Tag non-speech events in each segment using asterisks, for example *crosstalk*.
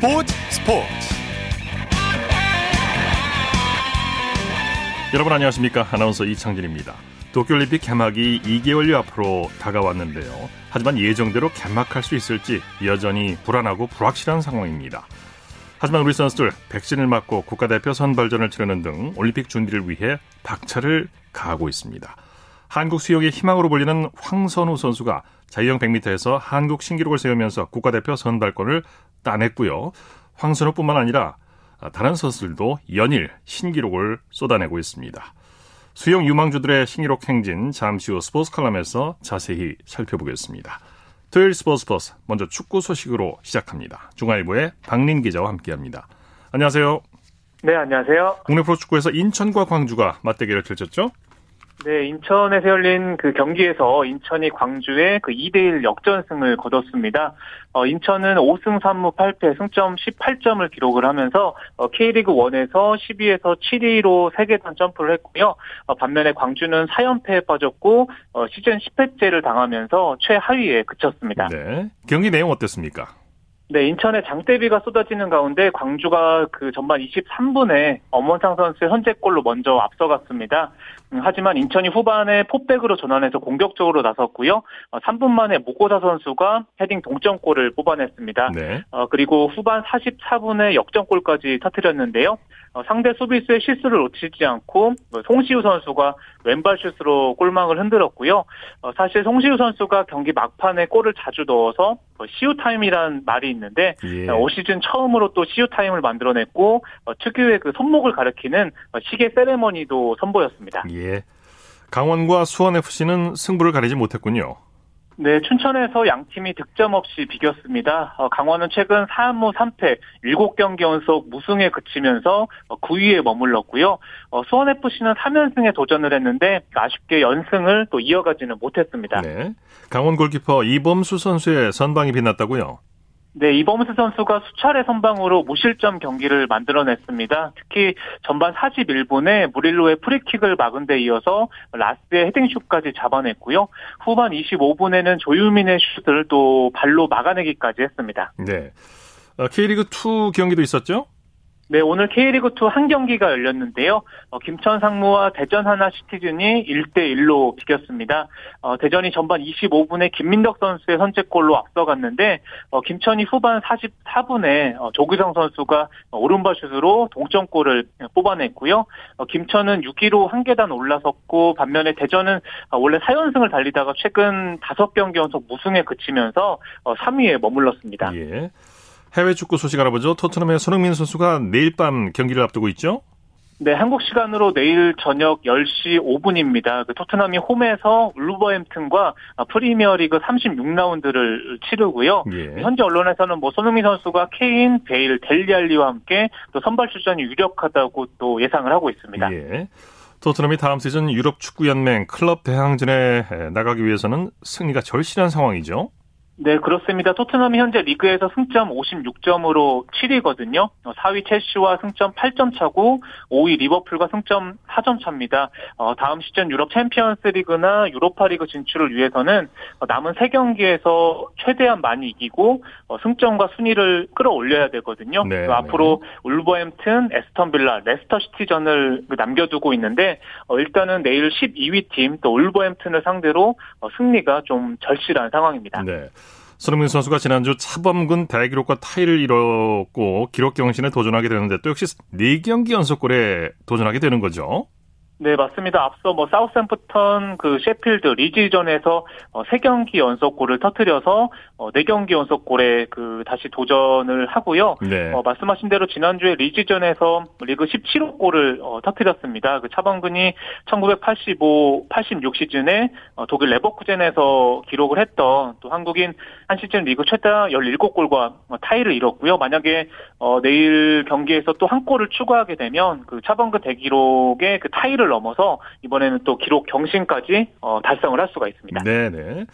스포츠 스포츠. 여러분 안녕하십니까? 아나운서 이창진입니다. 도쿄올림픽 개막이 2개월여 앞으로 다가왔는데요. 하지만 예정대로 개막할 수 있을지 여전히 불안하고 불확실한 상황입니다. 하지만 우리 선수들 백신을 맞고 국가대표 선발전을 치르는 등 올림픽 준비를 위해 박차를 가하고 있습니다. 한국 수영의 희망으로 불리는 황선우 선수가 자유형 100m에서 한국 신기록을 세우면서 국가대표 선발권을 따냈고요. 황선우뿐만 아니라 다른 선수들도 연일 신기록을 쏟아내고 있습니다. 수영 유망주들의 신기록 행진 잠시 후 스포츠 칼럼에서 자세히 살펴보겠습니다. 토요일 스포츠 버스 먼저 축구 소식으로 시작합니다. 중앙일보의 박린 기자와 함께합니다. 안녕하세요. 네, 안녕하세요. 국내 프로축구에서 인천과 광주가 맞대결을 펼쳤죠? 네, 인천에서 열린 그 경기에서 인천이 광주에 그 2대1 역전승을 거뒀습니다. 어, 인천은 5승 3무 8패 승점 18점을 기록을 하면서 어, K리그 1에서 12에서 7위로 세계단 점프를 했고요. 어, 반면에 광주는 4연패에 빠졌고 어, 시즌 10회째를 당하면서 최하위에 그쳤습니다. 네. 경기 내용 어땠습니까? 네, 인천의 장대비가 쏟아지는 가운데 광주가 그 전반 23분에 엄원상 선수의 선제골로 먼저 앞서갔습니다. 음, 하지만 인천이 후반에 포백으로 전환해서 공격적으로 나섰고요. 어, 3분 만에 무고사 선수가 헤딩 동점골을 뽑아냈습니다. 네. 어, 그리고 후반 44분에 역전골까지 터뜨렸는데요. 어, 상대 수비수의 실수를 놓치지 않고 뭐 송시우 선수가 왼발 슛으로 골망을 흔들었고요. 어, 사실 송시우 선수가 경기 막판에 골을 자주 넣어서 뭐 시우 타임이란 말이 있는데 예. 올 시즌 처음으로 또 시우 타임을 만들어냈고 어, 특유의 그 손목을 가리키는 어, 시계 세레머니도 선보였습니다. 예. 강원과 수원FC는 승부를 가리지 못했군요. 네, 춘천에서 양 팀이 득점 없이 비겼습니다. 어, 강원은 최근 3무 3패 7경기 연속 무승에 그치면서 어, 9위에 머물렀고요. 어, 수원FC는 3연승에 도전을 했는데 아쉽게 연승을 또 이어가지는 못했습니다. 네. 강원 골키퍼 이범수 선수의 선방이 빛났다고요? 네, 이범수 선수가 수차례 선방으로 무실점 경기를 만들어냈습니다. 특히 전반 41분에 무릴로의 프리킥을 막은 데 이어서 라스의 헤딩슛까지 잡아냈고요. 후반 25분에는 조유민의 슛을 또 발로 막아내기까지 했습니다. 네. 어, K리그2 경기도 있었죠? 네, 오늘 K리그2 한 경기가 열렸는데요. 어, 김천 상무와 대전 하나 시티즌이 1대1로 비겼습니다. 어, 대전이 전반 25분에 김민덕 선수의 선제골로 앞서갔는데, 어, 김천이 후반 44분에 어, 조규성 선수가 오른발 슛으로 동점골을 뽑아냈고요. 어, 김천은 6위로 한 계단 올라섰고, 반면에 대전은 어, 원래 4연승을 달리다가 최근 5경기 연속 무승에 그치면서 어, 3위에 머물렀습니다. 예. 해외 축구 소식 알아보죠. 토트넘의 손흥민 선수가 내일 밤 경기를 앞두고 있죠? 네, 한국 시간으로 내일 저녁 10시 5분입니다. 그 토트넘이 홈에서 울버햄튼과 프리미어리그 36라운드를 치르고요. 예. 현재 언론에서는 뭐 손흥민 선수가 케인, 베일, 델리알리와 함께 또 선발 출전이 유력하다고 또 예상을 하고 있습니다. 예. 토트넘이 다음 시즌 유럽 축구 연맹 클럽 대항전에 나가기 위해서는 승리가 절실한 상황이죠. 네, 그렇습니다. 토트넘이 현재 리그에서 승점 56점으로 7위거든요. 4위 첼시와 승점 8점 차고 5위 리버풀과 승점 4점 차입니다. 어, 다음 시즌 유럽 챔피언스 리그나 유로파 리그 진출을 위해서는 남은 3경기에서 최대한 많이 이기고 어, 승점과 순위를 끌어올려야 되거든요. 네, 앞으로 울버햄튼, 애스턴 빌라, 레스터 시티전을 남겨두고 있는데 어, 일단은 내일 12위 팀 또 울버햄튼을 상대로 어, 승리가 좀 절실한 상황입니다. 네. 손흥민 선수가 지난주 차범근 대기록과 타이를 이뤘고 기록 경신에 도전하게 되는데 또 역시 4경기 연속골에 도전하게 되는 거죠. 네, 맞습니다. 앞서 뭐 사우샘프턴 그 셰필드 리즈전에서 어, 3경기 연속 골을 터뜨려서 어, 4경기 연속 골에 그 다시 도전을 하고요. 네. 어, 말씀하신 대로 지난주에 리즈전에서 리그 17호 골을 어, 터뜨렸습니다. 그 차범근이 1985, 86 시즌에 어, 독일 레버쿠젠에서 기록을 했던 또 한국인 한 시즌 리그 최다 17골과 어, 타이를 이뤘고요. 만약에 어, 내일 경기에서 또 한 골을 추가하게 되면 그 차범근 대기록의 그 타이를 넘어서 이번에는 또 기록 경신까지 어, 달성을 할 수가 있습니다. 네네.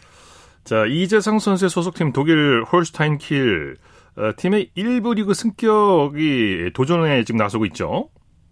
자, 이재성 선수의 소속팀 독일 홀슈타인 킬 어, 팀의 1부 리그 승격이 도전에 지금 나서고 있죠.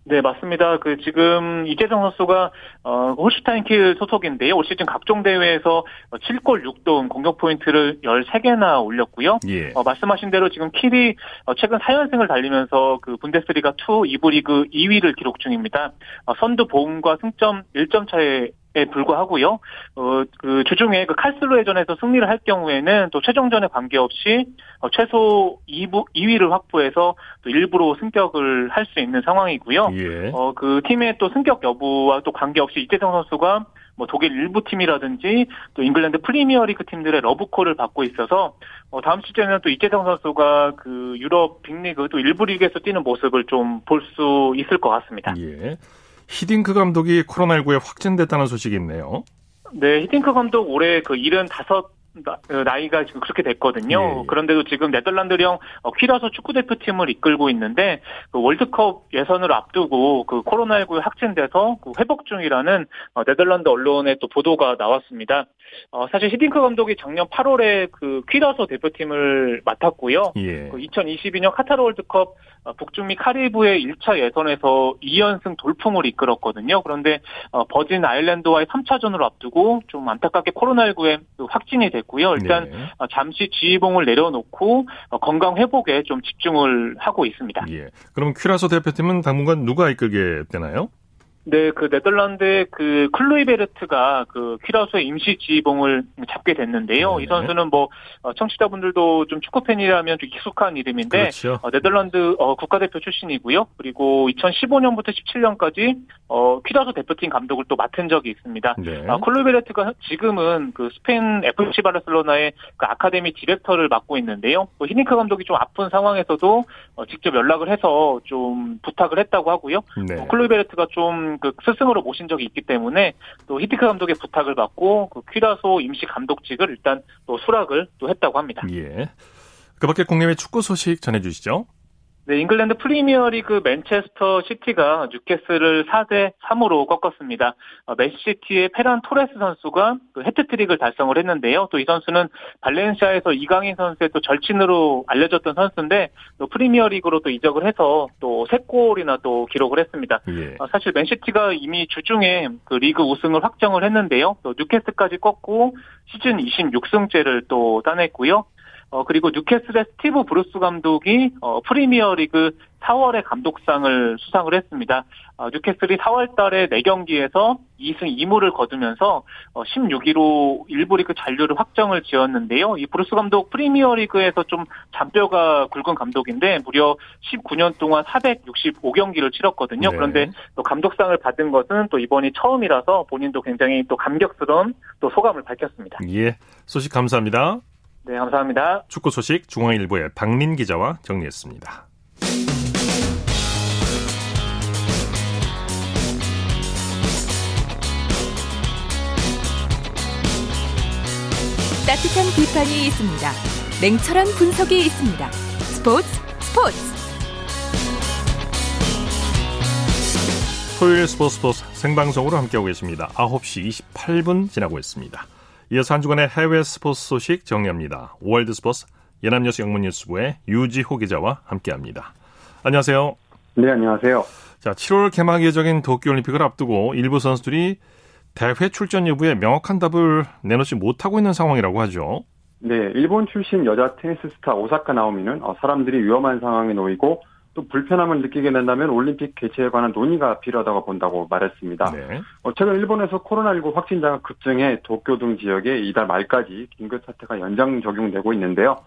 네, 맞습니다. 그 지금 이재성 선수가 어 홀슈타인 킬 소속인데요. 올 시즌 각종 대회에서 7골 6도움 공격 포인트를 13개나 올렸고요. 예. 어, 말씀하신 대로 지금 킬이 어, 최근 4연승을 달리면서 그 분데스리가 2 2부 리그 2위를 기록 중입니다. 어, 선두 보훔과 승점 1점 차에 에 불과하고요. 어, 그 주중에 그 칼슬로의전에서 승리를 할 경우에는 또 최종전에 관계없이 어, 최소 2부 2위를 확보해서 또 1부로 승격을 할 수 있는 상황이고요. 예. 어, 그 팀의 또 승격 여부와 또 관계없이 이재성 선수가 뭐 독일 1부 팀이라든지 또 잉글랜드 프리미어리그 팀들의 러브콜을 받고 있어서 어, 다음 시즌에는 또 이재성 선수가 그 유럽 빅리그 또 1부 리그에서 뛰는 모습을 좀 볼 수 있을 것 같습니다. 예. 히딩크 감독이 코로나19에 확진됐다는 소식이 있네요. 네, 히딩크 감독 올해 그 75, 어, 나 이가 지금 그렇게 됐거든요. 예, 예. 그런데도 지금 네덜란드령 어, 퀴라소 축구 대표팀을 이끌고 있는데 그 월드컵 예선을 앞두고 그 코로나19에 확진돼서 그 회복 중이라는 어, 네덜란드 언론의 또 보도가 나왔습니다. 어, 사실 히딩크 감독이 작년 8월에 그 퀴라소 대표팀을 맡았고요. 예. 그 2022년 카타르 월드컵 어, 북중미 카리브의 1차 예선에서 2연승 돌풍을 이끌었거든요. 그런데 어, 버진 아일랜드와의 3차전을 앞두고 좀 안타깝게 코로나19에 확진이 됐고요. 일단 네. 어, 잠시 지휘봉을 내려놓고 건강 회복에 좀 집중을 하고 있습니다. 예. 그럼 퀴라소 대표팀은 당분간 누가 이끌게 되나요? 네, 그 네덜란드의 그 클로이베르트가 그 퀴라우스의 임시 지휘봉을 잡게 됐는데요. 네. 이 선수는 뭐 어, 청취자분들도 좀 축구 팬이라면 좀 익숙한 이름인데 그렇죠. 어, 네덜란드 어, 국가대표 출신이고요. 그리고 2015년부터 17년까지 어, 퀴라우스 대표팀 감독을 또 맡은 적이 있습니다. 네. 아, 클로이베르트가 지금은 그 스페인 FC 바르셀로나의 그 아카데미 디렉터를 맡고 있는데요. 또 히딩크 감독이 좀 아픈 상황에서도 어, 직접 연락을 해서 좀 부탁을 했다고 하고요. 네. 어, 클라위버르트가 좀그 스승으로 모신 적이 있기 때문에 또 히딩크 감독의 부탁을 받고 그 퀴라소 임시 감독직을 일단 또 수락을 또 했다고 합니다. 예. 그밖에 국내외 축구 소식 전해주시죠. 네, 잉글랜드 프리미어리그 맨체스터 시티가 뉴캐슬을 4대 3으로 꺾었습니다. 어, 맨시티의 페란 토레스 선수가 그 해트트릭을 달성을 했는데요. 또 이 선수는 발렌시아에서 이강인 선수의 또 절친으로 알려졌던 선수인데 또 프리미어리그로 또 이적을 해서 또 3골이나 또 기록을 했습니다. 예. 어, 사실 맨시티가 이미 주중에 그 리그 우승을 확정을 했는데요. 또 뉴캐슬까지 꺾고 시즌 26승째를 또 따냈고요. 어, 그리고 뉴캐슬의 스티브 브루스 감독이 어, 프리미어리그 4월의 감독상을 수상을 했습니다. 어, 뉴캐슬이 4월 달에 4경기에서 2승 2무를 거두면서 어, 16위로 1부 리그 잔류를 확정을 지었는데요. 이 브루스 감독 프리미어리그에서 좀 잔뼈가 굵은 감독인데 무려 19년 동안 465경기를 치렀거든요. 네. 그런데 또 감독상을 받은 것은 또 이번이 처음이라서 본인도 굉장히 또 감격스러운 또 소감을 밝혔습니다. 예. 소식 감사합니다. 네, 감사합니다. 축구 소식 중앙일보의 박린 기자와 정리했습니다. 따뜻한 비판이 있습니다. 냉철한 분석이 있습니다. 스포츠 스포츠. 토요일 스포츠 스포츠 생방송으로 함께하고 계십니다. 9시 28분 지나고 있습니다. 이어서 한 주간의 해외 스포츠 소식 정리합니다. 월드 스포츠 연합뉴스 영문뉴스부의 유지호 기자와 함께합니다. 안녕하세요. 네, 안녕하세요. 자, 7월 개막 예정인 도쿄올림픽을 앞두고 일부 선수들이 대회 출전 여부에 명확한 답을 내놓지 못하고 있는 상황이라고 하죠. 네, 일본 출신 여자 테니스 스타 오사카 나오미는 어, 사람들이 위험한 상황에 놓이고 또 불편함을 느끼게 된다면 올림픽 개최에 관한 논의가 필요하다고 본다고 말했습니다. 네. 어, 최근 일본에서 코로나19 확진자가 급증해 도쿄 등 지역에 이달 말까지 긴급 사태가 연장 적용되고 있는데요.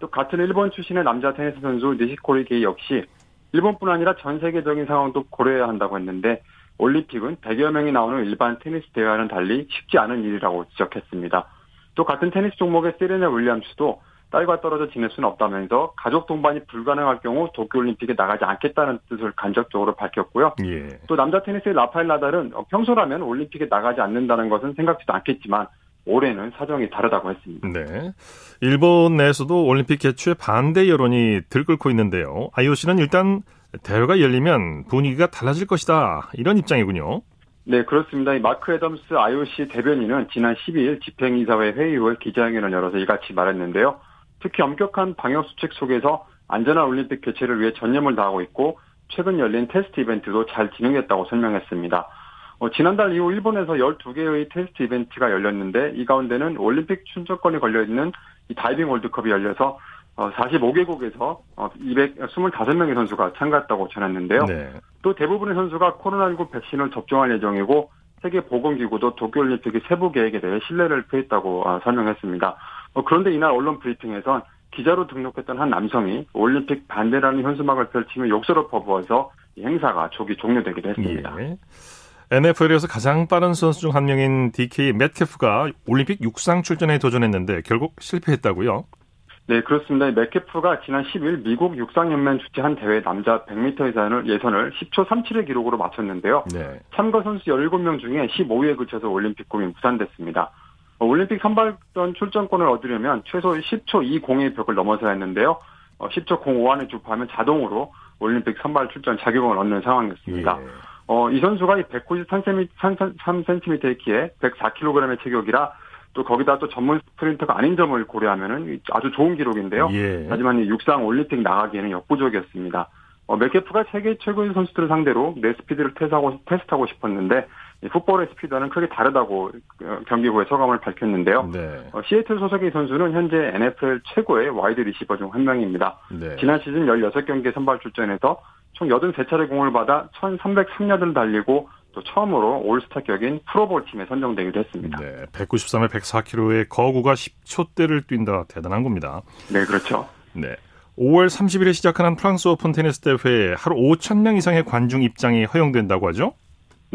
또 같은 일본 출신의 남자 테니스 선수 니시코리 게이 역시 일본뿐 아니라 전 세계적인 상황도 고려해야 한다고 했는데 올림픽은 100여 명이 나오는 일반 테니스 대회와는 달리 쉽지 않은 일이라고 지적했습니다. 또 같은 테니스 종목의 세레나 윌리엄스도 딸과 떨어져 지낼 수는 없다면서 가족 동반이 불가능할 경우 도쿄올림픽에 나가지 않겠다는 뜻을 간접적으로 밝혔고요. 예. 또 남자 테니스의 라파엘 나달은 평소라면 올림픽에 나가지 않는다는 것은 생각지도 않겠지만 올해는 사정이 다르다고 했습니다. 네. 일본 내에서도 올림픽 개최 반대 여론이 들끓고 있는데요. IOC는 일단 대회가 열리면 분위기가 달라질 것이다. 이런 입장이군요. 네, 그렇습니다. 마크 애덤스 IOC 대변인은 지난 12일 집행이사회 회의 후에 기자회견을 열어서 이같이 말했는데요. 특히 엄격한 방역 수칙 속에서 안전한 올림픽 개최를 위해 전념을 다하고 있고 최근 열린 테스트 이벤트도 잘 진행했다고 설명했습니다. 어, 지난달 이후 일본에서 12개의 테스트 이벤트가 열렸는데 이 가운데는 올림픽 출전권이 걸려있는 이 다이빙 월드컵이 열려서 어, 45개국에서 어, 225명의 선수가 참가했다고 전했는데요. 네. 또 대부분의 선수가 코로나19 백신을 접종할 예정이고 세계보건기구도 도쿄올림픽의 세부 계획에 대해 신뢰를 표했다고 어, 설명했습니다. 어, 그런데 이날 언론 브리핑에선 기자로 등록했던 한 남성이 올림픽 반대라는 현수막을 펼치며 욕설을 퍼부어서 이 행사가 조기 종료되기도 했습니다. 예. NFL에서 가장 빠른 선수 중 한 명인 DK 매트케프가 올림픽 육상 출전에 도전했는데 결국 실패했다고요? 네, 그렇습니다. 맥케프가 지난 10일 미국 육상연맹 주최한 대회 남자 100m 예선을, 예선을 10초 37의 기록으로 마쳤는데요. 네. 참가 선수 17명 중에 15위에 그쳐서 올림픽 꿈이 무산됐습니다. 올림픽 선발전 출전권을 얻으려면 최소 10초 20의 벽을 넘어서야 했는데요. 10초 05 안에 주파하면 자동으로 올림픽 선발 출전 자격을 얻는 상황이었습니다. 예. 어, 이 선수가 193cm의 키에 104kg의 체격이라 또 거기다 또 전문 스프린터가 아닌 점을 고려하면은 아주 좋은 기록인데요. 예. 하지만 이 육상 올림픽 나가기에는 역부족이었습니다. 어, 메트카프가 세계 최고의 선수들을 상대로 내 스피드를 테스트하고, 테스트하고 싶었는데 풋볼의 스피드는 크게 다르다고 어, 경기 후에 소감을 밝혔는데요. 네. 어, 시애틀 소속의 선수는 현재 NFL 최고의 와이드 리시버 중 한 명입니다. 네. 지난 시즌 16경기에 선발 출전해서 총 83차례 공을 받아 1,303야드를 달리고 또 처음으로 올스타 격인 프로볼 팀에 선정되기도 했습니다. 네, 193에 104kg의 거구가 10초대를 뛴다. 대단한 겁니다. 네, 그렇죠. 네. 5월 30일에 시작하는 프랑스 오픈 테니스 대회에 하루 5천 명 이상의 관중 입장이 허용된다고 하죠?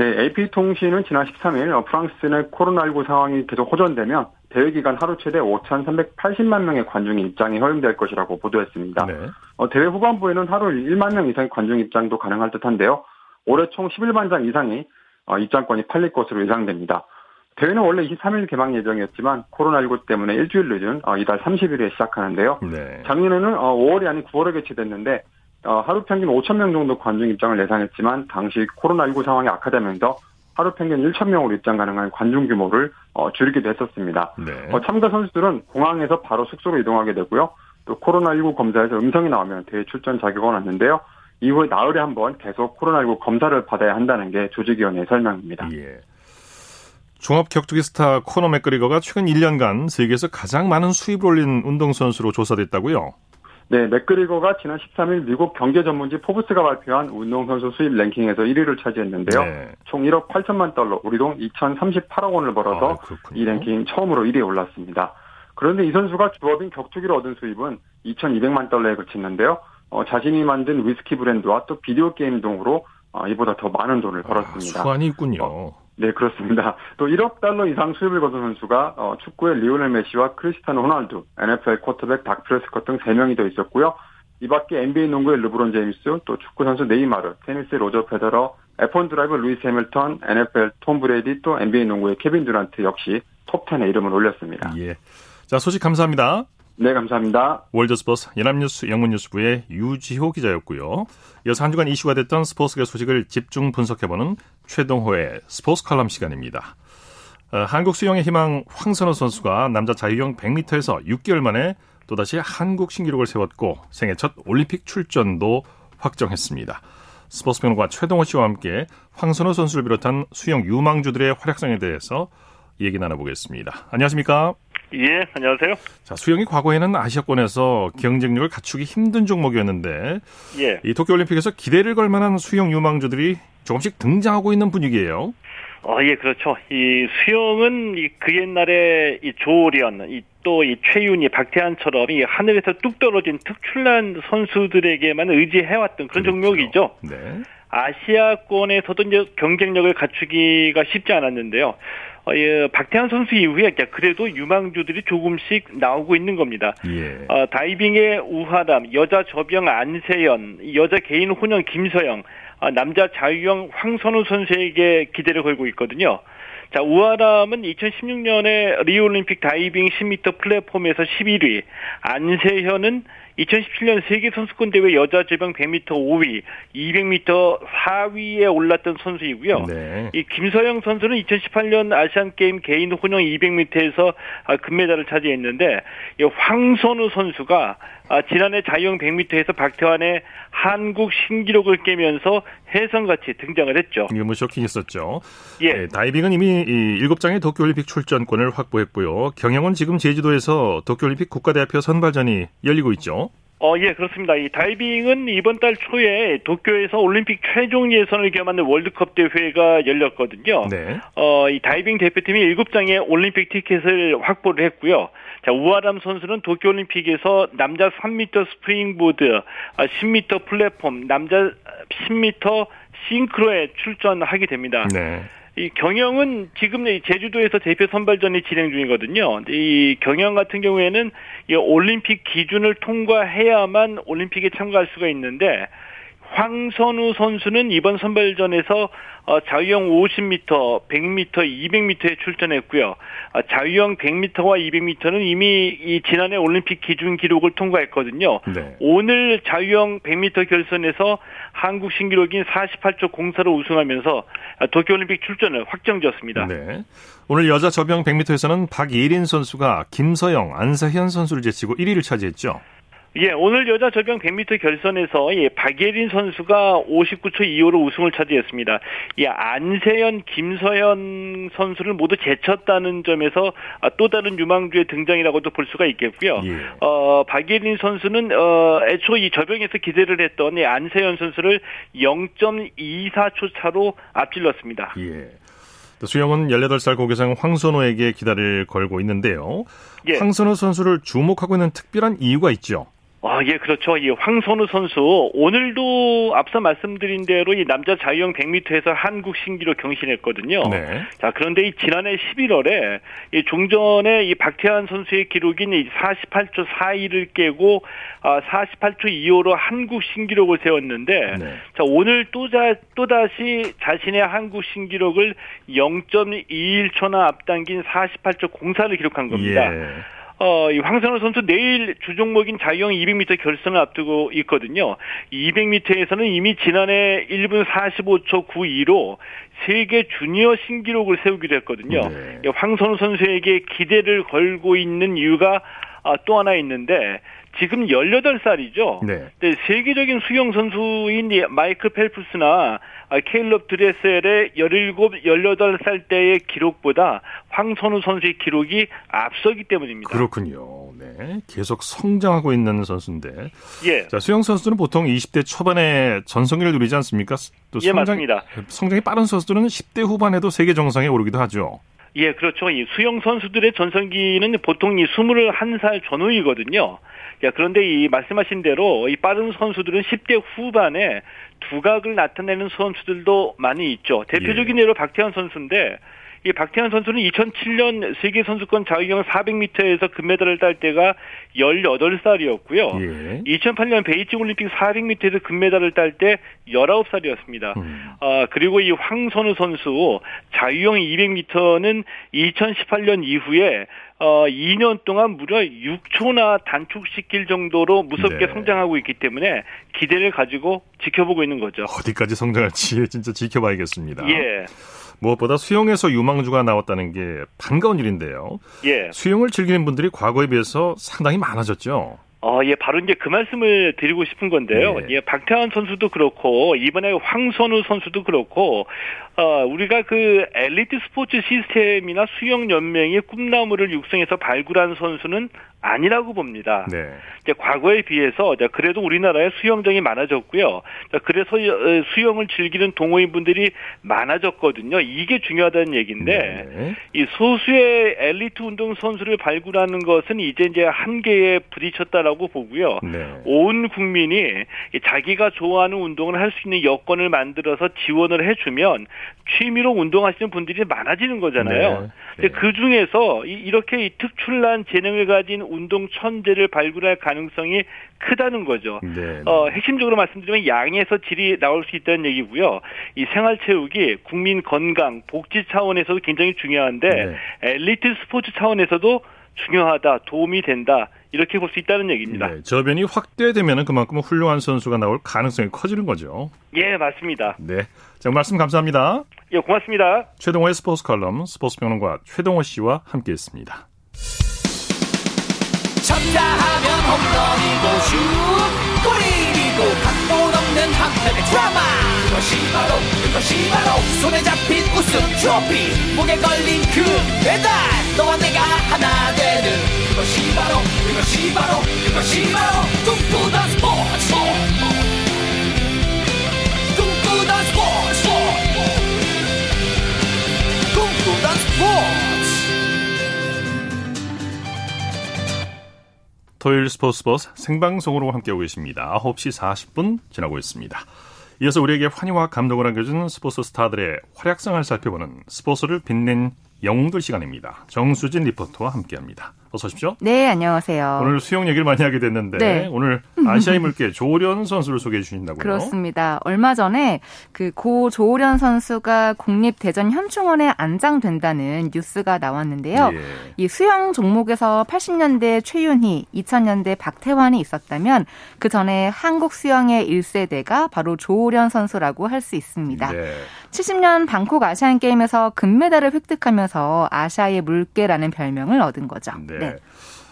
네, AP통신은 지난 13일 어, 프랑스 내 코로나19 상황이 계속 호전되면 대회 기간 하루 최대 5,380만 명의 관중 입장이 허용될 것이라고 보도했습니다. 네. 어, 대회 후반부에는 하루 1만 명 이상의 관중 입장도 가능할 듯한데요. 올해 총 11만 장 이상이 어, 입장권이 팔릴 것으로 예상됩니다. 대회는 원래 23일 개막 예정이었지만 코로나19 때문에 일주일 늦은 어, 이달 30일에 시작하는데요. 네. 작년에는 5월이 아닌 9월에 개최됐는데 하루 평균 5천 명 정도 관중 입장을 예상했지만 당시 코로나19 상황이 악화되면서 하루 평균 1천 명으로 입장 가능한 관중 규모를 줄이기도 했었습니다. 네. 참가 선수들은 공항에서 바로 숙소로 이동하게 되고요. 또 코로나19 검사에서 음성이 나오면 대회 출전 자격을 얻는데요. 이후에 나흘에 한 번 계속 코로나19 검사를 받아야 한다는 게 조직위원회의 설명입니다. 예. 종합 격투기 스타 코너 맥그리거가 최근 1년간 세계에서 가장 많은 수입을 올린 운동선수로 조사됐다고요? 네, 맥그리거가 지난 13일 미국 경제 전문지 포브스가 발표한 운동선수 수입 랭킹에서 1위를 차지했는데요. 네. 총 1억 8천만 달러, 우리 돈 2,038억 원을 벌어서 아, 이 랭킹 처음으로 1위에 올랐습니다. 그런데 이 선수가 주업인 격투기로 얻은 수입은 2,200만 달러에 그쳤는데요. 어, 자신이 만든 위스키 브랜드와 또 비디오 게임 등으로 어, 이보다 더 많은 돈을 벌었습니다. 아, 수완이 있군요. 어, 네, 그렇습니다. 또 1억 달러 이상 수입을 거둔 선수가 어, 축구의 리오넬 메시와 크리스타노 호날두, NFL 쿼터백 닥 프레스콧 등 3명이 더 있었고요. 이 밖에 NBA 농구의 르브론 제임스, 또 축구 선수 네이마르, 테니스의 로저 페더러, F1 드라이버 루이스 해밀턴, NFL 톰 브레이디, 또 NBA 농구의 케빈 듀란트 역시 톱10에 이름을 올렸습니다. 예. 자, 소식 감사합니다. 네, 감사합니다. 월드스포스 연합뉴스 영문뉴스부의 유지호 기자였고요. 이어서 한 주간 이슈가 됐던 스포츠계 소식을 집중 분석해보는 최동호의 스포츠 칼럼 시간입니다. 어, 한국 수영의 희망 황선호 선수가 남자 자유형 100m에서 6개월 만에 또다시 한국 신기록을 세웠고 생애 첫 올림픽 출전도 확정했습니다. 스포츠 평론가 최동호 씨와 함께 황선호 선수를 비롯한 수영 유망주들의 활약상에 대해서 얘기 나눠보겠습니다. 안녕하십니까? 예, 안녕하세요. 자, 수영이 과거에는 아시아권에서 경쟁력을 갖추기 힘든 종목이었는데, 예. 이 도쿄 올림픽에서 기대를 걸 만한 수영 유망주들이 조금씩 등장하고 있는 분위기예요. 어, 예, 그렇죠. 이 수영은 이 그 옛날에 이 조련, 이또 이 최윤희, 박태환처럼 이 하늘에서 뚝 떨어진 특출난 선수들에게만 의지해왔던 그런 그렇죠. 종목이죠. 네. 아시아권에서도 이제 경쟁력을 갖추기가 쉽지 않았는데요. 어, 예, 박태환 선수 이후에 그래도 유망주들이 조금씩 나오고 있는 겁니다. 예. 어, 다이빙의 우하람, 여자 접영 안세현, 여자 개인 혼영 김서영, 어, 남자 자유형 황선우 선수에게 기대를 걸고 있거든요. 자, 우하람은 2016년에 리우올림픽 다이빙 10m 플랫폼에서 11위, 안세현은 2017년 세계 선수권 대회 여자 접영 100m 5위, 200m 4위에 올랐던 선수이고요. 네. 이 김서영 선수는 2018년 아시안 게임 개인 혼영 200m에서 아, 금메달을 차지했는데 이 황선우 선수가 아, 지난해 자유형 100m에서 박태환의 한국 신기록을 깨면서 혜성같이 등장을 했죠. 이게 뭐 쇼킹했었죠. 예. 네, 다이빙은 이미 7장의 도쿄올림픽 출전권을 확보했고요. 경영은 지금 제주도에서 도쿄올림픽 국가대표 선발전이 열리고 있죠. 어, 예, 그렇습니다. 이 다이빙은 이번 달 초에 도쿄에서 올림픽 최종 예선을 겸하는 월드컵 대회가 열렸거든요. 네. 어, 이 다이빙 대표팀이 7장의 올림픽 티켓을 확보를 했고요. 자, 우아람 선수는 도쿄 올림픽에서 남자 3m 스프링보드, 10m 아, 플랫폼, 남자 10m 싱크로에 출전하게 됩니다. 네. 이 경영은 지금 제주도에서 대표 선발전이 진행 중이거든요. 이 경영 같은 경우에는 이 올림픽 기준을 통과해야만 올림픽에 참가할 수가 있는데 황선우 선수는 이번 선발전에서 어, 자유형 50m, 100m, 200m에 출전했고요. 어, 자유형 100m와 200m는 이미 이 지난해 올림픽 기준 기록을 통과했거든요. 네. 오늘 자유형 100m 결선에서 한국 신기록인 48초 04로 우승하면서 도쿄올림픽 출전을 확정지었습니다. 네. 오늘 여자 저병 100m에서는 박예린 선수가 김서영, 안사현 선수를 제치고 1위를 차지했죠. 예, 오늘 여자 절병 100m 결선에서 예, 박예린 선수가 59초 2호로 우승을 차지했습니다. 예, 안세현, 김서현 선수를 모두 제쳤다는 점에서 아, 또 다른 유망주의 등장이라고도 볼 수가 있겠고요. 예. 어, 박예린 선수는 어, 애초 이 저병에서 기대를 했던 예, 안세현 선수를 0.24초 차로 앞질렀습니다. 예. 수영은 18살 고교생 황선호에게 기다릴 걸고 있는데요. 예. 황선호 선수를 주목하고 있는 특별한 이유가 있죠. 아, 예, 그렇죠. 이 황선우 선수 오늘도 앞서 말씀드린 대로 이 남자 자유형 100m에서 한국 신기록 경신했거든요. 네. 자, 그런데 이 지난해 11월에 이 종전에 이 박태환 선수의 기록인 이 48초 42를 깨고 아, 48초 2호로 한국 신기록을 세웠는데 네. 자, 오늘 또자 또다시 자신의 한국 신기록을 0.21초나 앞당긴 48초 04를 기록한 겁니다. 예. 어, 이 황선우 선수 내일 주종목인 자유형 200m 결선을 앞두고 있거든요. 200m에서는 이미 지난해 1분 45초 92로 세계 주니어 신기록을 세우기도 했거든요. 네. 황선우 선수에게 기대를 걸고 있는 이유가 아, 또 하나 있는데 지금 18살이죠. 네. 네. 세계적인 수영 선수인 마이클 펠프스나 케일럽 드레셀의 17, 18살 때의 기록보다 황선우 선수의 기록이 앞서기 때문입니다. 그렇군요. 네. 계속 성장하고 있는 선수인데. 예. 자, 수영 선수는 보통 20대 초반에 전성기를 누리지 않습니까? 또 예, 성장, 예, 맞습니다. 성장이 빠른 선수들은 10대 후반에도 세계 정상에 오르기도 하죠. 예, 그렇죠. 이 수영 선수들의 전성기는 보통 이 21살 전후이거든요. 야, 그런데 이 말씀하신 대로 이 빠른 선수들은 10대 후반에 두각을 나타내는 선수들도 많이 있죠. 대표적인 예. 예로 박태환 선수인데 이 박태환 선수는 2007년 세계 선수권 자유형 400m에서 금메달을 딸 때가 18살이었고요. 예. 2008년 베이징 올림픽 400m에서 금메달을 딸 때 19살이었습니다. 음. 아, 그리고 이 황선우 선수 자유형 200m는 2018년 이후에 어, 2년 동안 무려 6초나 단축시킬 정도로 무섭게 네. 성장하고 있기 때문에 기대를 가지고 지켜보고 있는 거죠. 어디까지 성장할지 *laughs* 진짜 지켜봐야겠습니다. 예. 무엇보다 수영에서 유망주가 나왔다는 게 반가운 일인데요. 예. 수영을 즐기는 분들이 과거에 비해서 상당히 많아졌죠. 어, 예, 바로 이제 그 말씀을 드리고 싶은 건데요. 예, 예 박태환 선수도 그렇고, 이번에 황선우 선수도 그렇고, 어, 우리가 그 엘리트 스포츠 시스템이나 수영 연맹의 꿈나무를 육성해서 발굴한 선수는 아니라고 봅니다. 네. 이제 과거에 비해서 그래도 우리나라에 수영장이 많아졌고요. 그래서 어, 수영을 즐기는 동호인분들이 많아졌거든요. 이게 중요하다는 얘기인데 네. 이 소수의 엘리트 운동 선수를 발굴하는 것은 이제 이제 한계에 부딪혔다라고 보고요. 네. 온 국민이 자기가 좋아하는 운동을 할 수 있는 여건을 만들어서 지원을 해주면 취미로 운동하시는 분들이 많아지는 거잖아요. 네. 그 중에서 이렇게 특출난 재능을 가진 운동 천재를 발굴할 가능성이 크다는 거죠. 네. 어, 핵심적으로 말씀드리면 양에서 질이 나올 수 있다는 얘기고요. 이 생활체육이 국민 건강, 복지 차원에서도 굉장히 중요한데 네. 엘리트 스포츠 차원에서도 중요하다, 도움이 된다. 이렇게 볼 수 있다는 얘기입니다. 네, 저변이 확대되면 그만큼 훌륭한 선수가 나올 가능성이 커지는 거죠. 예, 맞습니다. 네, 자 말씀 감사합니다. 예, 고맙습니다. 최동호의 스포츠 칼럼 스포츠 평론가 최동호 씨와 함께 했습니다. 쳤다 하면 홈런이고 슛 골이고 각본 없는 한편의 드라마 그것이 바로 그것이 바로 손에 잡힌 우승 트로피 목에 걸린 그 배달 너와 내가 하나 되는 그것이 바로 그것이 바로 그것이 바로 꿈꾸던 스포츠 꿈꾸던 스포츠 꿈꾸던 스포츠 토요일 스포츠 스포츠 생방송으로 함께하고 계십니다. 9시 40분 지나고 있습니다. 이어서 우리에게 환희와 감동을 안겨준 스포츠 스타들의 활약상을 살펴보는 스포츠를 빛낸 영웅들 시간입니다. 정수진 리포터와 함께합니다. 어서 오십시오. 네, 안녕하세요. 오늘 수영 얘기를 많이 하게 됐는데 네. 오늘 *laughs* 아시아의 물개 조련 선수를 소개해 주신다고요? 그렇습니다. 얼마 전에 그 고 조련 선수가 국립 대전 현충원에 안장된다는 뉴스가 나왔는데요. 예. 이 수영 종목에서 80년대 최윤희, 2000년대 박태환이 있었다면 그 전에 한국 수영의 1세대가 바로 조련 선수라고 할 수 있습니다. 네. 70년 방콕 아시안 게임에서 금메달을 획득하면서 아시아의 물개라는 별명을 얻은 거죠. 네. 네.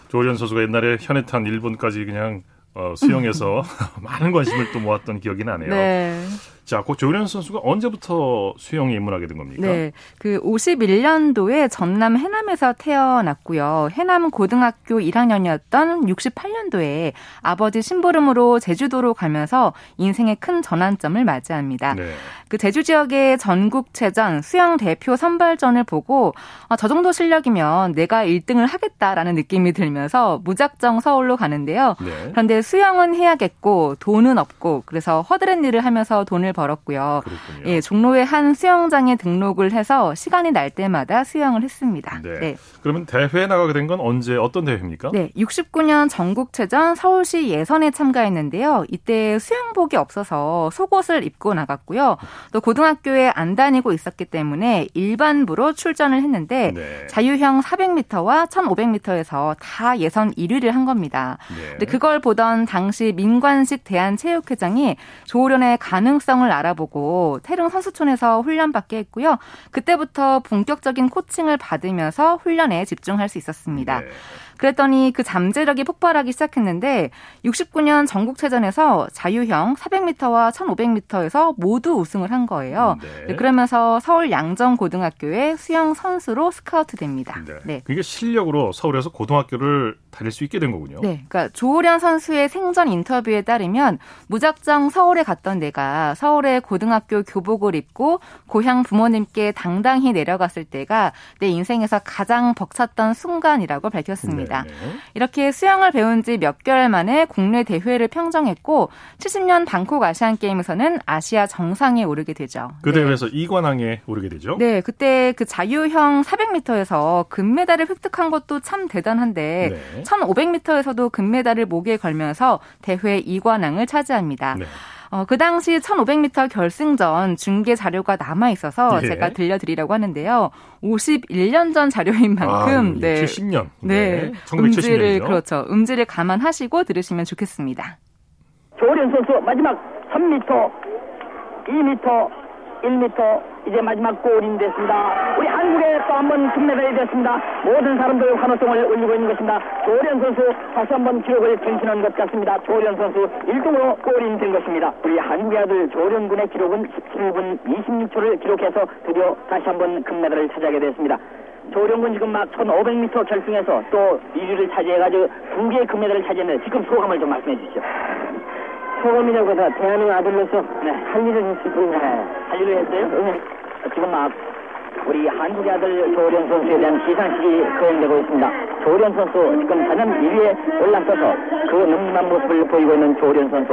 조련 선수가 옛날에 현해탄 일본까지 그냥 어, 수영에서 *laughs* 많은 관심을 또 모았던 기억이 나네요. 네. 자, 고 조련 선수가 언제부터 수영에 입문하게 된 겁니까? 네. 그 51년도에 전남 해남에서 태어났고요. 해남 고등학교 1학년이었던 68년도에 아버지 심부름으로 제주도로 가면서 인생의 큰 전환점을 맞이합니다. 네. 그 제주 지역의 전국체전 수영 대표 선발전을 보고 아, 저 정도 실력이면 내가 1등을 하겠다라는 느낌이 들면서 무작정 서울로 가는데요. 네. 그런데 수영은 해야겠고 돈은 없고 그래서 허드렛 일을 하면서 돈을 벌었고요. 그렇군요. 예, 종로의 한 수영장에 등록을 해서 시간이 날 때마다 수영을 했습니다. 네. 네. 그러면 대회에 나가게 된 건 언제 어떤 대회입니까? 네, 69년 전국체전 서울시 예선에 참가했는데요. 이때 수영복이 없어서 속옷을 입고 나갔고요. 또 고등학교에 안 다니고 있었기 때문에 일반부로 출전을 했는데 네. 자유형 400m와 1500m에서 다 예선 1위를 한 겁니다. 네. 근데 그걸 보던 당시 민관식 대한체육회장이 조련의 가능성을 상황을 알아보고 태릉 선수촌에서 훈련받게 했고요. 그때부터 본격적인 코칭을 받으면서 훈련에 집중할 수 있었습니다. 네. 그랬더니 그 잠재력이 폭발하기 시작했는데 69년 전국체전에서 자유형 400m와 1500m에서 모두 우승을 한 거예요. 네. 네, 그러면서 서울 양정고등학교의 수영 선수로 스카우트 됩니다. 네. 네. 그게 실력으로 서울에서 고등학교를 다닐 수 있게 된 거군요. 네. 그러니까 조호련 선수의 생전 인터뷰에 따르면 무작정 서울에 갔던 내가 서울의 고등학교 교복을 입고 고향 부모님께 당당히 내려갔을 때가 내 인생에서 가장 벅찼던 순간이라고 밝혔습니다. 있습니다. 네. 이렇게 수영을 배운 지 몇 개월 만에 국내 대회를 평정했고 70년 방콕 아시안 게임에서는 아시아 정상에 오르게 되죠. 그 대회에서 네. 2관왕에 오르게 되죠. 네, 그때 그 자유형 400m에서 금메달을 획득한 것도 참 대단한데 네. 1500m에서도 금메달을 목에 걸면서 대회 2관왕을 차지합니다. 네. 어, 그 당시 1500m 결승전 중계 자료가 남아 있어서 예. 제가 들려드리려고 하는데요. 51년 전 자료인 만큼 아, 네. 70년. 네. 네. 음질을 그렇죠. 음질을 감안하시고 들으시면 좋겠습니다. 조련 선수 마지막 3m, 2m, 1m 이제 마지막 골인 됐습니다. 우리 한국의 또한 번 금메달이 됐습니다. 모든 사람들 환호성을 올리고 있는 것입니다. 조련 선수 다시 한 번 기록을 갱신한 것 같습니다. 조련 선수 1등으로 골인 된 것입니다. 우리 한국의 아들 조련 군의 기록은 17분 26초를 기록해서 드디어 다시 한 번 금메달을 차지하게 됐습니다. 조련군 지금 막 1500m 결승에서 또 1위를 차지해가지고 두 개의 금메달을 차지했는데 지금 소감을 좀 말씀해 주시죠. 소감이라고 해서 대한민국 아들로서 네. 할 일을 했을 네. 할 일을 했어요? 네. 지금 막 우리 한국의 아들 조련 선수에 대한 시상식이 거행되고 있습니다. 조련 선수 지금 단연 1위에 올라서서 그 능림한 모습을 보이고 있는 조련 선수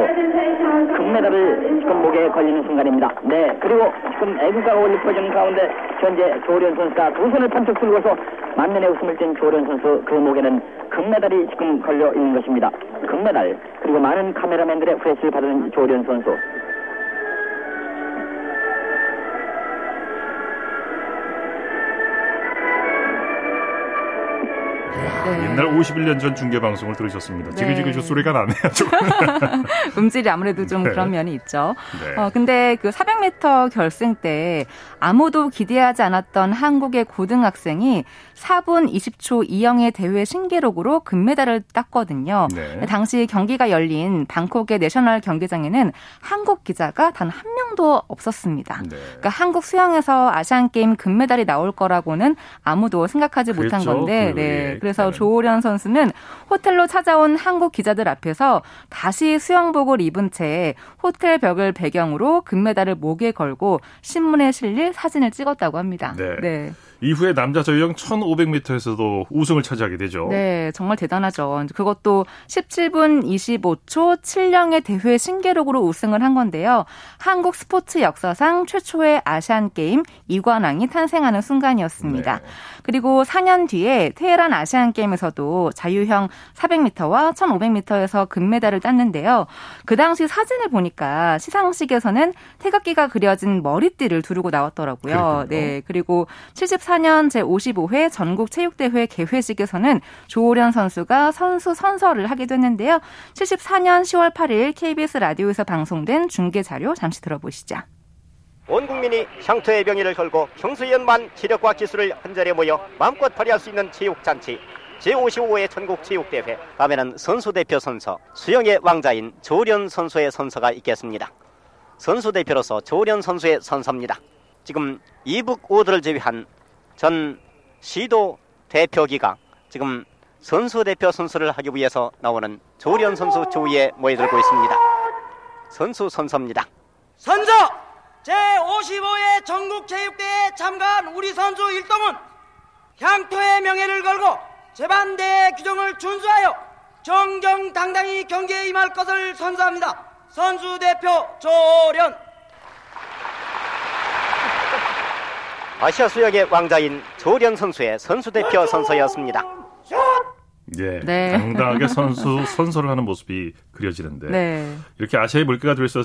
금메달을 지금 목에 걸리는 순간입니다. 네 그리고 지금 애국가가 올리 퍼지는 가운데 현재 조련 선수가 두 손을 번쩍 들고서 만면의 웃음을 띤 조련 선수 그 목에는 금메달이 지금 걸려 있는 것입니다. 금메달 그리고 많은 카메라맨들의 후레쉬를 받은 조련 선수 네. 옛날 51년 전 중계 방송을 들으셨습니다. 지글지글 네. 소리가 나네요. *laughs* 음질이 아무래도 좀 네. 그런 면이 있죠. 네. 어, 근데 그 400m 결승 때 아무도 기대하지 않았던 한국의 고등학생이 4분 20초 2영의 대회 신기록으로 금메달을 땄거든요. 네. 당시 경기가 열린 방콕의 내셔널 경기장에는 한국 기자가 단 한 명도 없었습니다. 네. 그러니까 한국 수영에서 아시안 게임 금메달이 나올 거라고는 아무도 생각하지 그랬죠? 못한 건데, 그, 네. 예. 그래서 네. 조호련 선수는 호텔로 찾아온 한국 기자들 앞에서 다시 수영복을 입은 채 호텔 벽을 배경으로 금메달을 목에 걸고 신문에 실릴 사진을 찍었다고 합니다. 네. 네. 이후에 남자 자유형 1500m에서도 우승을 차지하게 되죠. 네, 정말 대단하죠. 그것도 17분 25초 7령의 대회 신기록으로 우승을 한 건데요. 한국 스포츠 역사상 최초의 아시안 게임 이관왕이 탄생하는 순간이었습니다. 네. 그리고 4년 뒤에 테헤란 아시안 게임에서도 자유형 400m와 1500m에서 금메달을 땄는데요. 그 당시 사진을 보니까 시상식에서는 태극기가 그려진 머리띠를 두르고 나왔더라고요. 그렇군요. 네, 그리고 2014년 제 55회 전국 체육대회 개회식에서는 조호련 선수가 선수 선서를 하게 됐는데요. 74년 10월 8일 KBS 라디오에서 방송된 중계 자료 잠시 들어보시죠. 온 국민이 향토의 명예를 걸고 경수연만 지력과 기술을 한 자리에 모여 마음껏 발휘할 수 있는 체육잔치 제55회 전국체육대회 다음에는 선수대표 선서 수영의 왕자인 조련 선수의 선서가 있겠습니다. 선수대표로서 조련 선수의 선서입니다. 지금 이북 오드를 제외한 전 시도 대표기가 지금 선수 대표 선수를 하기 위해서 나오는 조련 선수 조위에 모여들고 있습니다. 선수 선서입니다. 선서 제55회 전국체육대회에 참가한 우리 선수 일동은 향토의 명예를 걸고 재반대의 규정을 준수하여 정정당당히 경기에 임할 것을 선서합니다. 선수 대표 조련 아시아 수역의 왕자인 조련 선수의 선수 대표 선서였습니다. 예, 네. 당당하게 선수 선서를 하는 모습이 그려지는데 네. 이렇게 아시아의 물개가 될 수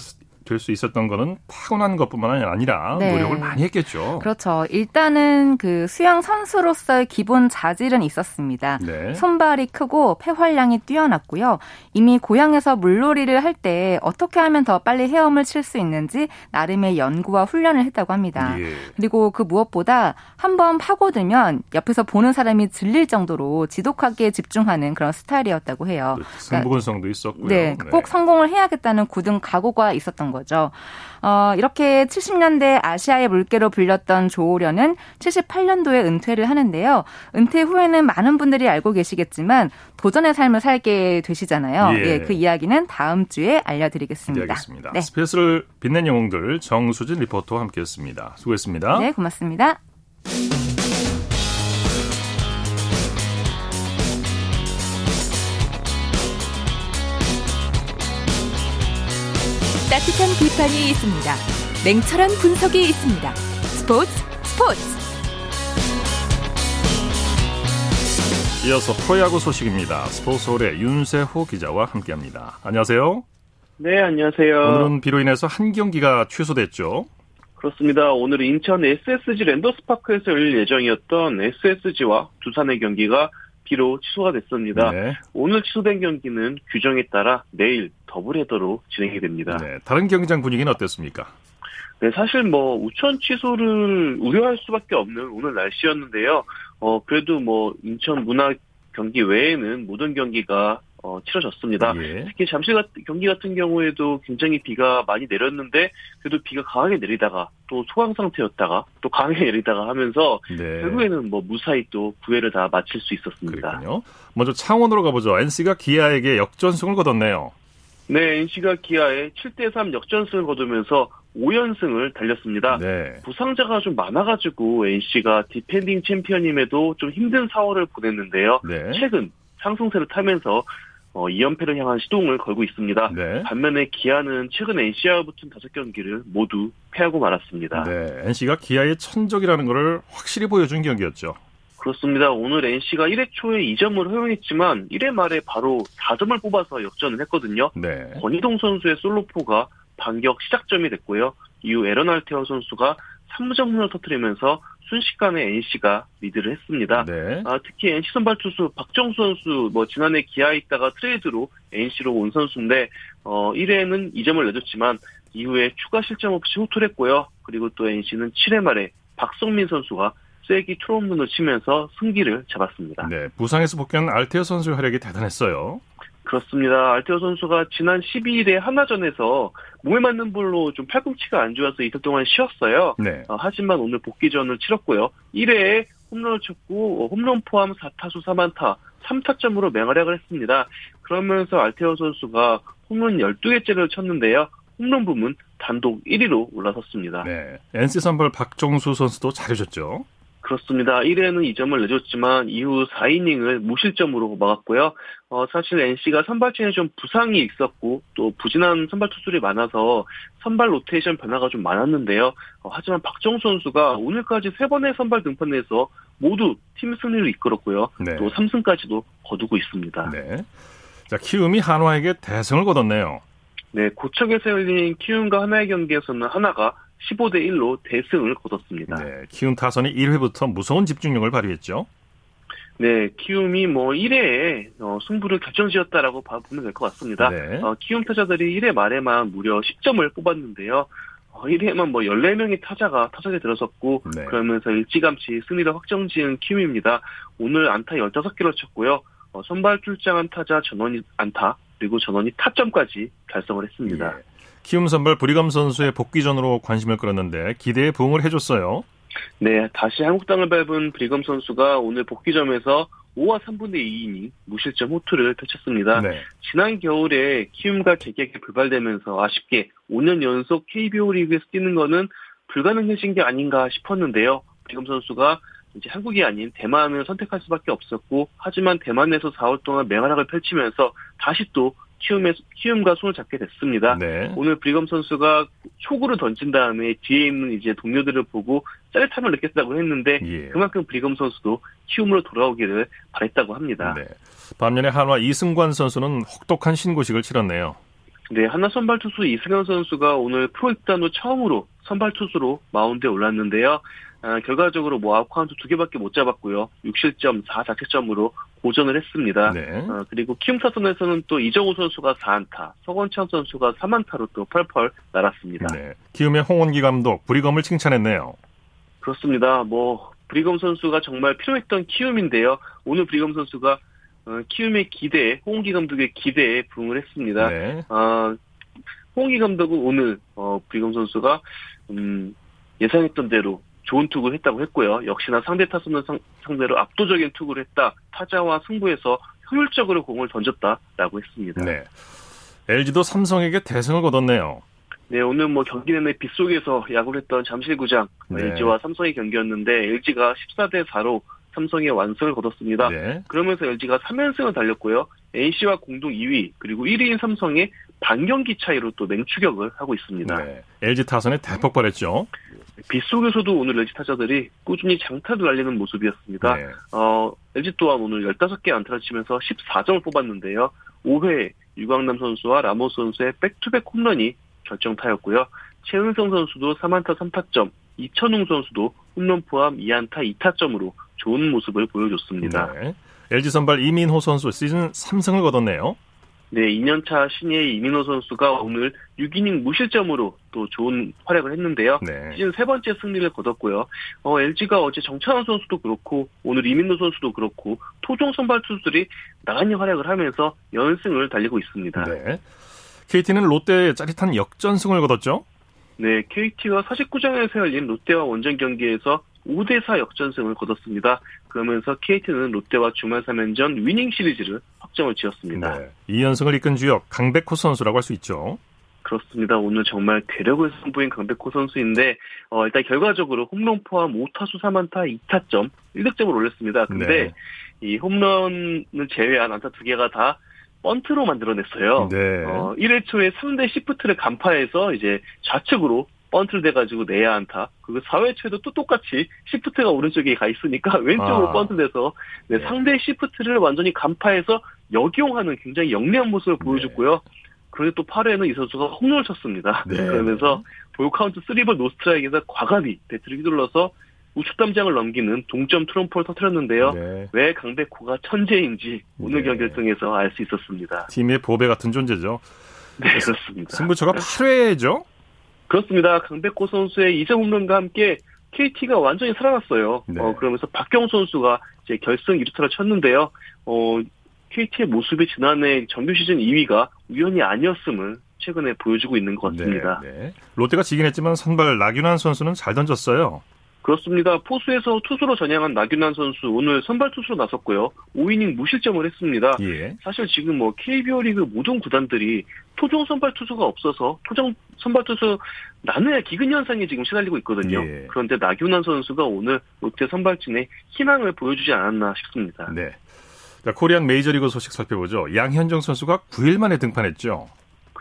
될 수 있었던 거는 타고난 것뿐만 아니라 네. 노력을 많이 했겠죠. 그렇죠. 일단은 그 수영 선수로서의 기본 자질은 있었습니다. 네. 손발이 크고 폐활량이 뛰어났고요. 이미 고향에서 물놀이를 할 때 어떻게 하면 더 빨리 헤엄을 칠 수 있는지 나름의 연구와 훈련을 했다고 합니다. 예. 그리고 그 무엇보다 한번 파고들면 옆에서 보는 사람이 질릴 정도로 지독하게 집중하는 그런 스타일이었다고 해요. 그 승부근성도 있었고요. 네, 네, 꼭 성공을 해야겠다는 굳은 각오가 있었던 거죠. 어, 이렇게 70년대 아시아의 물개로 불렸던 조오련은 78년도에 은퇴를 하는데요. 은퇴 후에는 많은 분들이 알고 계시겠지만 도전의 삶을 살게 되시잖아요. 예. 예, 그 이야기는 다음 주에 알려드리겠습니다. 알겠습니다. 네. 스페이스를 빛낸 영웅들 정수진 리포터와 함께했습니다. 수고했습니다. 네, 고맙습니다. 따뜻한 비판이 있습니다. 냉철한 분석이 있습니다. 스포츠 스포츠. 이어서 프로야구 소식입니다. 스포츠홀의 윤세호 기자와 함께합니다. 안녕하세요. 네, 안녕하세요. 오늘은 비로 인해서 한 경기가 취소됐죠. 그렇습니다. 오늘 인천 SSG 랜더스파크에서 열릴 예정이었던 SSG와 두산의 경기가 비로 취소가 됐습니다. 네. 오늘 취소된 경기는 규정에 따라 내일 더블 헤더로 진행이 됩니다. 네, 다른 경기장 분위기는 어땠습니까? 네, 사실 뭐 우천 취소를 우려할 수밖에 없는 오늘 날씨였는데요. 어 그래도 뭐 인천 문화 경기 외에는 모든 경기가 어, 치러졌습니다. 예. 특히 잠실 경기 같은 경우에도 굉장히 비가 많이 내렸는데 그래도 비가 강하게 내리다가 또 소강 상태였다가 또 강하게 *laughs* 내리다가 하면서 네. 결국에는 뭐 무사히 또 구회를 다 마칠 수 있었습니다. 그렇군요. 먼저 창원으로 가보죠. NC가 기아에게 역전승을 거뒀네요. 네, NC가 기아에 7대3 역전승을 거두면서 5연승을 달렸습니다. 네. 부상자가 좀 많아가지고 NC가 디펜딩 챔피언임에도 좀 힘든 4월을 보냈는데요. 네. 최근 상승세를 타면서 어, 2연패를 향한 시동을 걸고 있습니다. 네. 반면에 기아는 최근 NC와 붙은 다섯 경기를 모두 패하고 말았습니다. 네, NC가 기아의 천적이라는 것을 확실히 보여준 경기였죠. 그렇습니다. 오늘 NC가 1회 초에 2점을 허용했지만 1회 말에 바로 4점을 뽑아서 역전을 했거든요. 네. 권희동 선수의 솔로포가 반격 시작점이 됐고요. 이후 에런 알테어 선수가 3점 홈런을 터뜨리면서 순식간에 NC가 리드를 했습니다. 네. 아, 특히 NC 선발 투수 박정수 선수 뭐 지난해 기아에 있다가 트레이드로 NC로 온 선수인데 어 1회에는 2점을 내줬지만 이후에 추가 실점 없이 호투를 했고요. 그리고 또 NC는 7회 말에 박성민 선수가 쐐기 트롬론을 치면서 승기를 잡았습니다. 네, 부상에서 복귀한 알테어 선수의 활약이 대단했어요. 그렇습니다. 알테오 선수가 지난 12일에 하나전에서 몸에 맞는 볼로 좀 팔꿈치가 안 좋아서 이틀 동안 쉬었어요. 네. 어, 하지만 오늘 복귀전을 치렀고요. 1회에 홈런을 쳤고 어, 홈런 포함 4타수 4만타 3타점으로 맹활약을 했습니다. 그러면서 알테오 선수가 홈런 12개째를 쳤는데요. 홈런 부문 단독 1위로 올라섰습니다. 네. NC 선발 박종수 선수도 잘해줬죠. 그렇습니다. 1회는 2점을 내줬지만 이후 4이닝을 무실점으로 막았고요. 어, 사실 NC가 선발진에 좀 부상이 있었고 또 부진한 선발 투수들이 많아서 선발 로테이션 변화가 좀 많았는데요. 어, 하지만 박정수 선수가 오늘까지 3번의 선발 등판에서 모두 팀 승리를 이끌었고요. 네. 또 3승까지도 거두고 있습니다. 네. 자, 키움이 한화에게 대승을 거뒀네요. 네, 고척에서 열린 키움과 하나의 경기에서는 하나가 15대 1로 대승을 거뒀습니다. 네, 키움 타선이 1회부터 무서운 집중력을 발휘했죠. 네, 키움이 뭐 1회에 어, 승부를 결정지었다라고 보면 될 것 같습니다. 네. 어, 키움 타자들이 1회 말에만 무려 10점을 뽑았는데요. 어, 1회에만 뭐 14명의 타자가 타석에 들어섰고 네. 그러면서 일찌감치 승리를 확정지은 키움입니다. 오늘 안타 15개를 쳤고요. 어, 선발 출장한 타자 전원이 안타 그리고 전원이 타점까지 달성을 했습니다. 예. 키움 선발 브리검 선수의 복귀전으로 관심을 끌었는데 기대에 부응을 해줬어요. 네, 다시 한국 땅을 밟은 브리검 선수가 오늘 복귀점에서 5와 3분의 2이닝 무실점 호투를 펼쳤습니다. 네. 지난 겨울에 키움과 개격이 불발되면서 아쉽게 5년 연속 KBO 리그에서 뛰는 것은 불가능해진 게 아닌가 싶었는데요. 브리검 선수가 이제 한국이 아닌 대만을 선택할 수밖에 없었고 하지만 대만에서 4월 동안 맹활약을 펼치면서 다시 또 키움에, 키움과 손을 잡게 됐습니다. 네. 오늘 브리검 선수가 초구를 던진 다음에 뒤에 있는 이제 동료들을 보고 짜릿함을 느꼈다고 했는데 예. 그만큼 브리검 선수도 키움으로 돌아오기를 바랬다고 합니다. 네. 반면에 한화 이승관 선수는 혹독한 신고식을 치렀네요. 네, 한화 선발 투수 이승관 선수가 오늘 프로 입단 후 처음으로 선발 투수로 마운드에 올랐는데요. 아, 결과적으로 뭐 아웃카운트 두 개밖에 못 잡았고요. 6실점 4자책점으로 고전을 했습니다. 네. 어, 그리고 키움 타선에서는 또 이정후 선수가 4안타, 서건창 선수가 3안타로 또 펄펄 날았습니다. 네. 키움의 홍원기 감독 브리검을 칭찬했네요. 그렇습니다. 뭐 브리검 선수가 정말 필요했던 키움인데요. 오늘 브리검 선수가 어, 키움의 기대에 홍원기 감독의 기대에 부응을 했습니다. 네. 어, 홍원기 감독은 오늘 어, 브리검 선수가 음, 예상했던 대로 좋은 투구를 했다고 했고요. 역시나 상대 타선을 상, 대로 압도적인 투구를 했다. 타자와 승부에서 효율적으로 공을 던졌다라고 했습니다. 네. LG도 삼성에게 대승을 거뒀네요. 네, 오늘 뭐 경기 내내 빗속에서 야구를 했던 잠실구장 네. LG와 삼성의 경기였는데 LG가 14대 4로 삼성의 완승을 거뒀습니다. 네. 그러면서 LG가 3연승을 달렸고요. NC와 공동 2위 그리고 1위인 삼성의 반경기 차이로 또 맹추격을 하고 있습니다. 네. LG 타선에 대폭발했죠. 빗속에서도 오늘 LG 타자들이 꾸준히 장타를 날리는 모습이었습니다. 네. 어, LG 또한 오늘 15개 안타를 치면서 14점을 뽑았는데요. 5회 유강남 선수와 라모스 선수의 back-to-back 홈런이 결정타였고요. 채은성 선수도 3안타 3타점, 이천웅 선수도 홈런 포함 2안타 2타점으로 좋은 모습을 보여줬습니다. 네. LG 선발 이민호 선수 시즌 3승을 거뒀네요. 네, 2년차 신예의 이민호 선수가 오늘 6이닝 무실점으로 또 좋은 활약을 했는데요. 네. 시즌 세 번째 승리를 거뒀고요. 어, LG가 어제 정찬헌 선수도 그렇고 오늘 이민호 선수도 그렇고 토종 선발 투수들이 나란히 활약을 하면서 연승을 달리고 있습니다. 네. KT는 롯데에 짜릿한 역전승을 거뒀죠? 네, KT가 49장에서 열린 롯데와 원정 경기에서 5대4 역전승을 거뒀습니다. 그러면서 KT는 롯데와 주말 3연전 위닝 시리즈를 확정을 지었습니다. 네. 2연승을 이끈 주역 강백호 선수라고 할 수 있죠. 그렇습니다. 오늘 정말 괴력을 선보인 강백호 선수인데 어, 일단 결과적으로 홈런 포함 5타수 3안타 2타점 1득점을 올렸습니다. 근데 네. 이 홈런을 제외한 안타 두 개가 다 번트로 만들어냈어요. 네. 어, 1회 초에 상대 시프트를 간파해서 이제 좌측으로 번트를 대가지고 내야 안타. 그리고 4회 초에도 또 똑같이 시프트가 오른쪽에 가 있으니까 *laughs* 왼쪽으로 아. 번트 대서 네, 상대 시프트를 완전히 간파해서 역이용하는 굉장히 영리한 모습을 보여줬고요. 그런데 또 8회에는 이 선수가 홈런을 쳤습니다. 네. *laughs* 그러면서 볼 카운트 3볼 노스트라이크에서 과감히 배트를 휘둘러서 우측 담장을 넘기는 동점 트럼프를 터뜨렸는데요. 네. 왜 강백호가 천재인지 오늘 네. 경기를 통해서 알 수 있었습니다. 팀의 보배 같은 존재죠. 네, 그렇습니다. 승부처가 8회죠? 그렇습니다. 강백호 선수의 2점 홈런과 함께 KT가 완전히 살아났어요. 네. 어, 그러면서 박경 선수가 이제 결승 1루타를 쳤는데요. 어, KT의 모습이 지난해 정규 시즌 2위가 우연이 아니었음을 최근에 보여주고 있는 것 같습니다. 네, 네. 롯데가 지긴 했지만 선발 나균환 선수는 잘 던졌어요. 그렇습니다. 포수에서 투수로 전향한 나균환 선수 오늘 선발 투수로 나섰고요. 5이닝 무실점을 했습니다. 예. 사실 지금 뭐 KBO 리그 모든 구단들이 토종 선발 투수가 없어서 토종 선발 투수 나누의 기근 현상이 지금 시달리고 있거든요. 예. 그런데 나균환 선수가 오늘 롯데 선발진에 희망을 보여주지 않았나 싶습니다. 네. 자, 코리안 메이저리그 소식 살펴보죠. 양현종 선수가 9일 만에 등판했죠.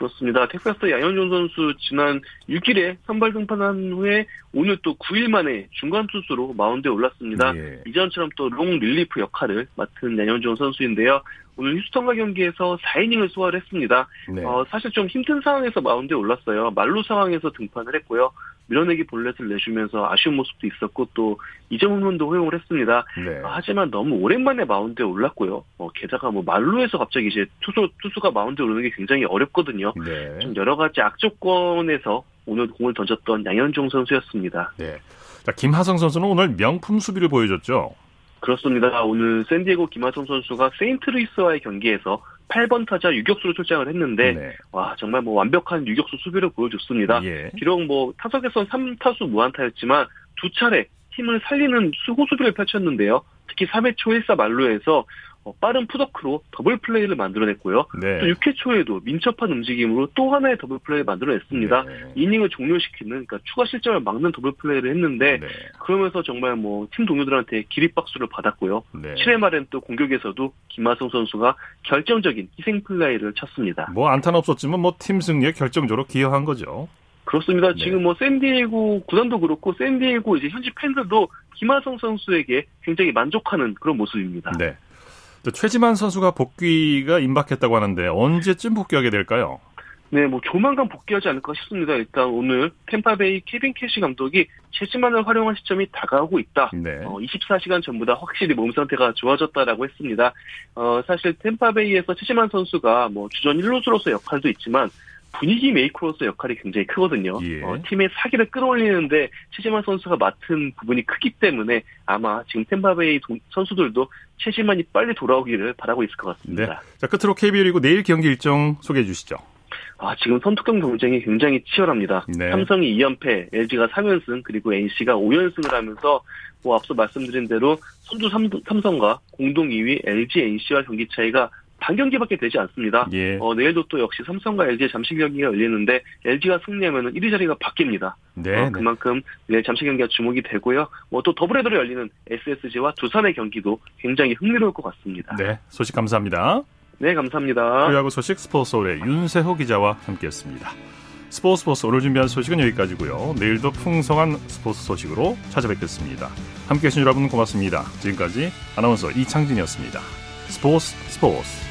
그렇습니다. 텍사스 양현종 선수 지난 6일에 선발 등판한 후에 오늘 또 9일 만에 중간 투수로 마운드에 올랐습니다. 예. 이전처럼 또 long relief 역할을 맡은 양현종 선수인데요. 오늘 휴스턴과 경기에서 4이닝을 소화를 했습니다. 네. 어, 사실 좀 힘든 상황에서 마운드에 올랐어요. 만루 상황에서 등판을 했고요. 밀어내기 볼넷을 내주면서 아쉬운 모습도 있었고 또 2점 홈런도 허용을 했습니다. 네. 하지만 너무 오랜만에 마운드에 올랐고요. 어, 게다가 뭐 만루에서 갑자기 이제 투수 투수가 마운드에 오르는 게 굉장히 어렵거든요. 네. 좀 여러 가지 악조건에서 오늘 공을 던졌던 양현종 선수였습니다. 네. 자, 김하성 선수는 오늘 명품 수비를 보여줬죠. 그렇습니다. 오늘 샌디에고 김하성 선수가 세인트루이스와의 경기에서 8번 타자 유격수로 출장을 했는데 네. 와 정말 뭐 완벽한 유격수 수비를 보여줬습니다. 예. 비록 뭐 타석에선 3타수 무안타였지만 두 차례 팀을 살리는 수호 수비를 펼쳤는데요. 특히 3회 초 1사 만루에서 어, 빠른 풋워크로 더블 플레이를 만들어냈고요. 네. 또 6회 초에도 민첩한 움직임으로 또 하나의 더블 플레이를 만들어냈습니다. 네. 이닝을 종료시키는 그러니까 추가 실점을 막는 더블 플레이를 했는데 네. 그러면서 정말 뭐 팀 동료들한테 기립박수를 받았고요. 네. 7회 말엔 또 공격에서도 김하성 선수가 결정적인 희생 플라이를 쳤습니다. 뭐 안타는 없었지만 뭐 팀 승리에 결정적으로 기여한 거죠. 그렇습니다. 네. 지금 뭐 샌디에고 구단도 그렇고 샌디에고 이제 현지 팬들도 김하성 선수에게 굉장히 만족하는 그런 모습입니다. 네. 최지만 선수가 복귀가 임박했다고 하는데 언제쯤 복귀하게 될까요? 네, 뭐 조만간 복귀하지 않을까 싶습니다. 일단 오늘 탬파베이 케빈 캐시 감독이 최지만을 활용한 시점이 다가오고 있다. 네. 어, 24시간 전보다 확실히 몸 상태가 좋아졌다라고 했습니다. 어, 사실 템파베이에서 최지만 선수가 뭐 주전 1루수로서 역할도 있지만 분위기 메이커로서 역할이 굉장히 크거든요. 예. 어, 팀의 사기를 끌어올리는데 최지만 선수가 맡은 부분이 크기 때문에 아마 지금 템바베이 선수들도 최지만이 빨리 돌아오기를 바라고 있을 것 같습니다. 네. 자 끝으로 KBO 리그 내일 경기 일정 소개해 주시죠. 아, 지금 선투경 경쟁이 굉장히 치열합니다. 네. 삼성이 2연패, LG가 3연승, 그리고 NC가 5연승을 하면서 뭐 앞서 말씀드린 대로 선두 삼성과 공동 2위 LG, NC와 경기 차이가 반 경기밖에 되지 않습니다. 예. 어, 내일도 또 역시 삼성과 LG의 잠실 경기가 열리는데 LG가 승리하면 1위 자리가 바뀝니다. 네, 어, 네. 그만큼 내일 잠실 경기가 주목이 되고요. 뭐 또 더블헤더로 열리는 SSG와 두산의 경기도 굉장히 흥미로울 것 같습니다. 네, 소식 감사합니다. 네, 감사합니다. 프리야구 소식 스포츠홀의 윤세호 기자와 함께했습니다. 스포츠 스포츠 오늘 준비한 소식은 여기까지고요. 내일도 풍성한 스포츠 소식으로 찾아뵙겠습니다. 함께해 주신 여러분 고맙습니다. 지금까지 아나운서 이창진이었습니다. 스포츠 스포츠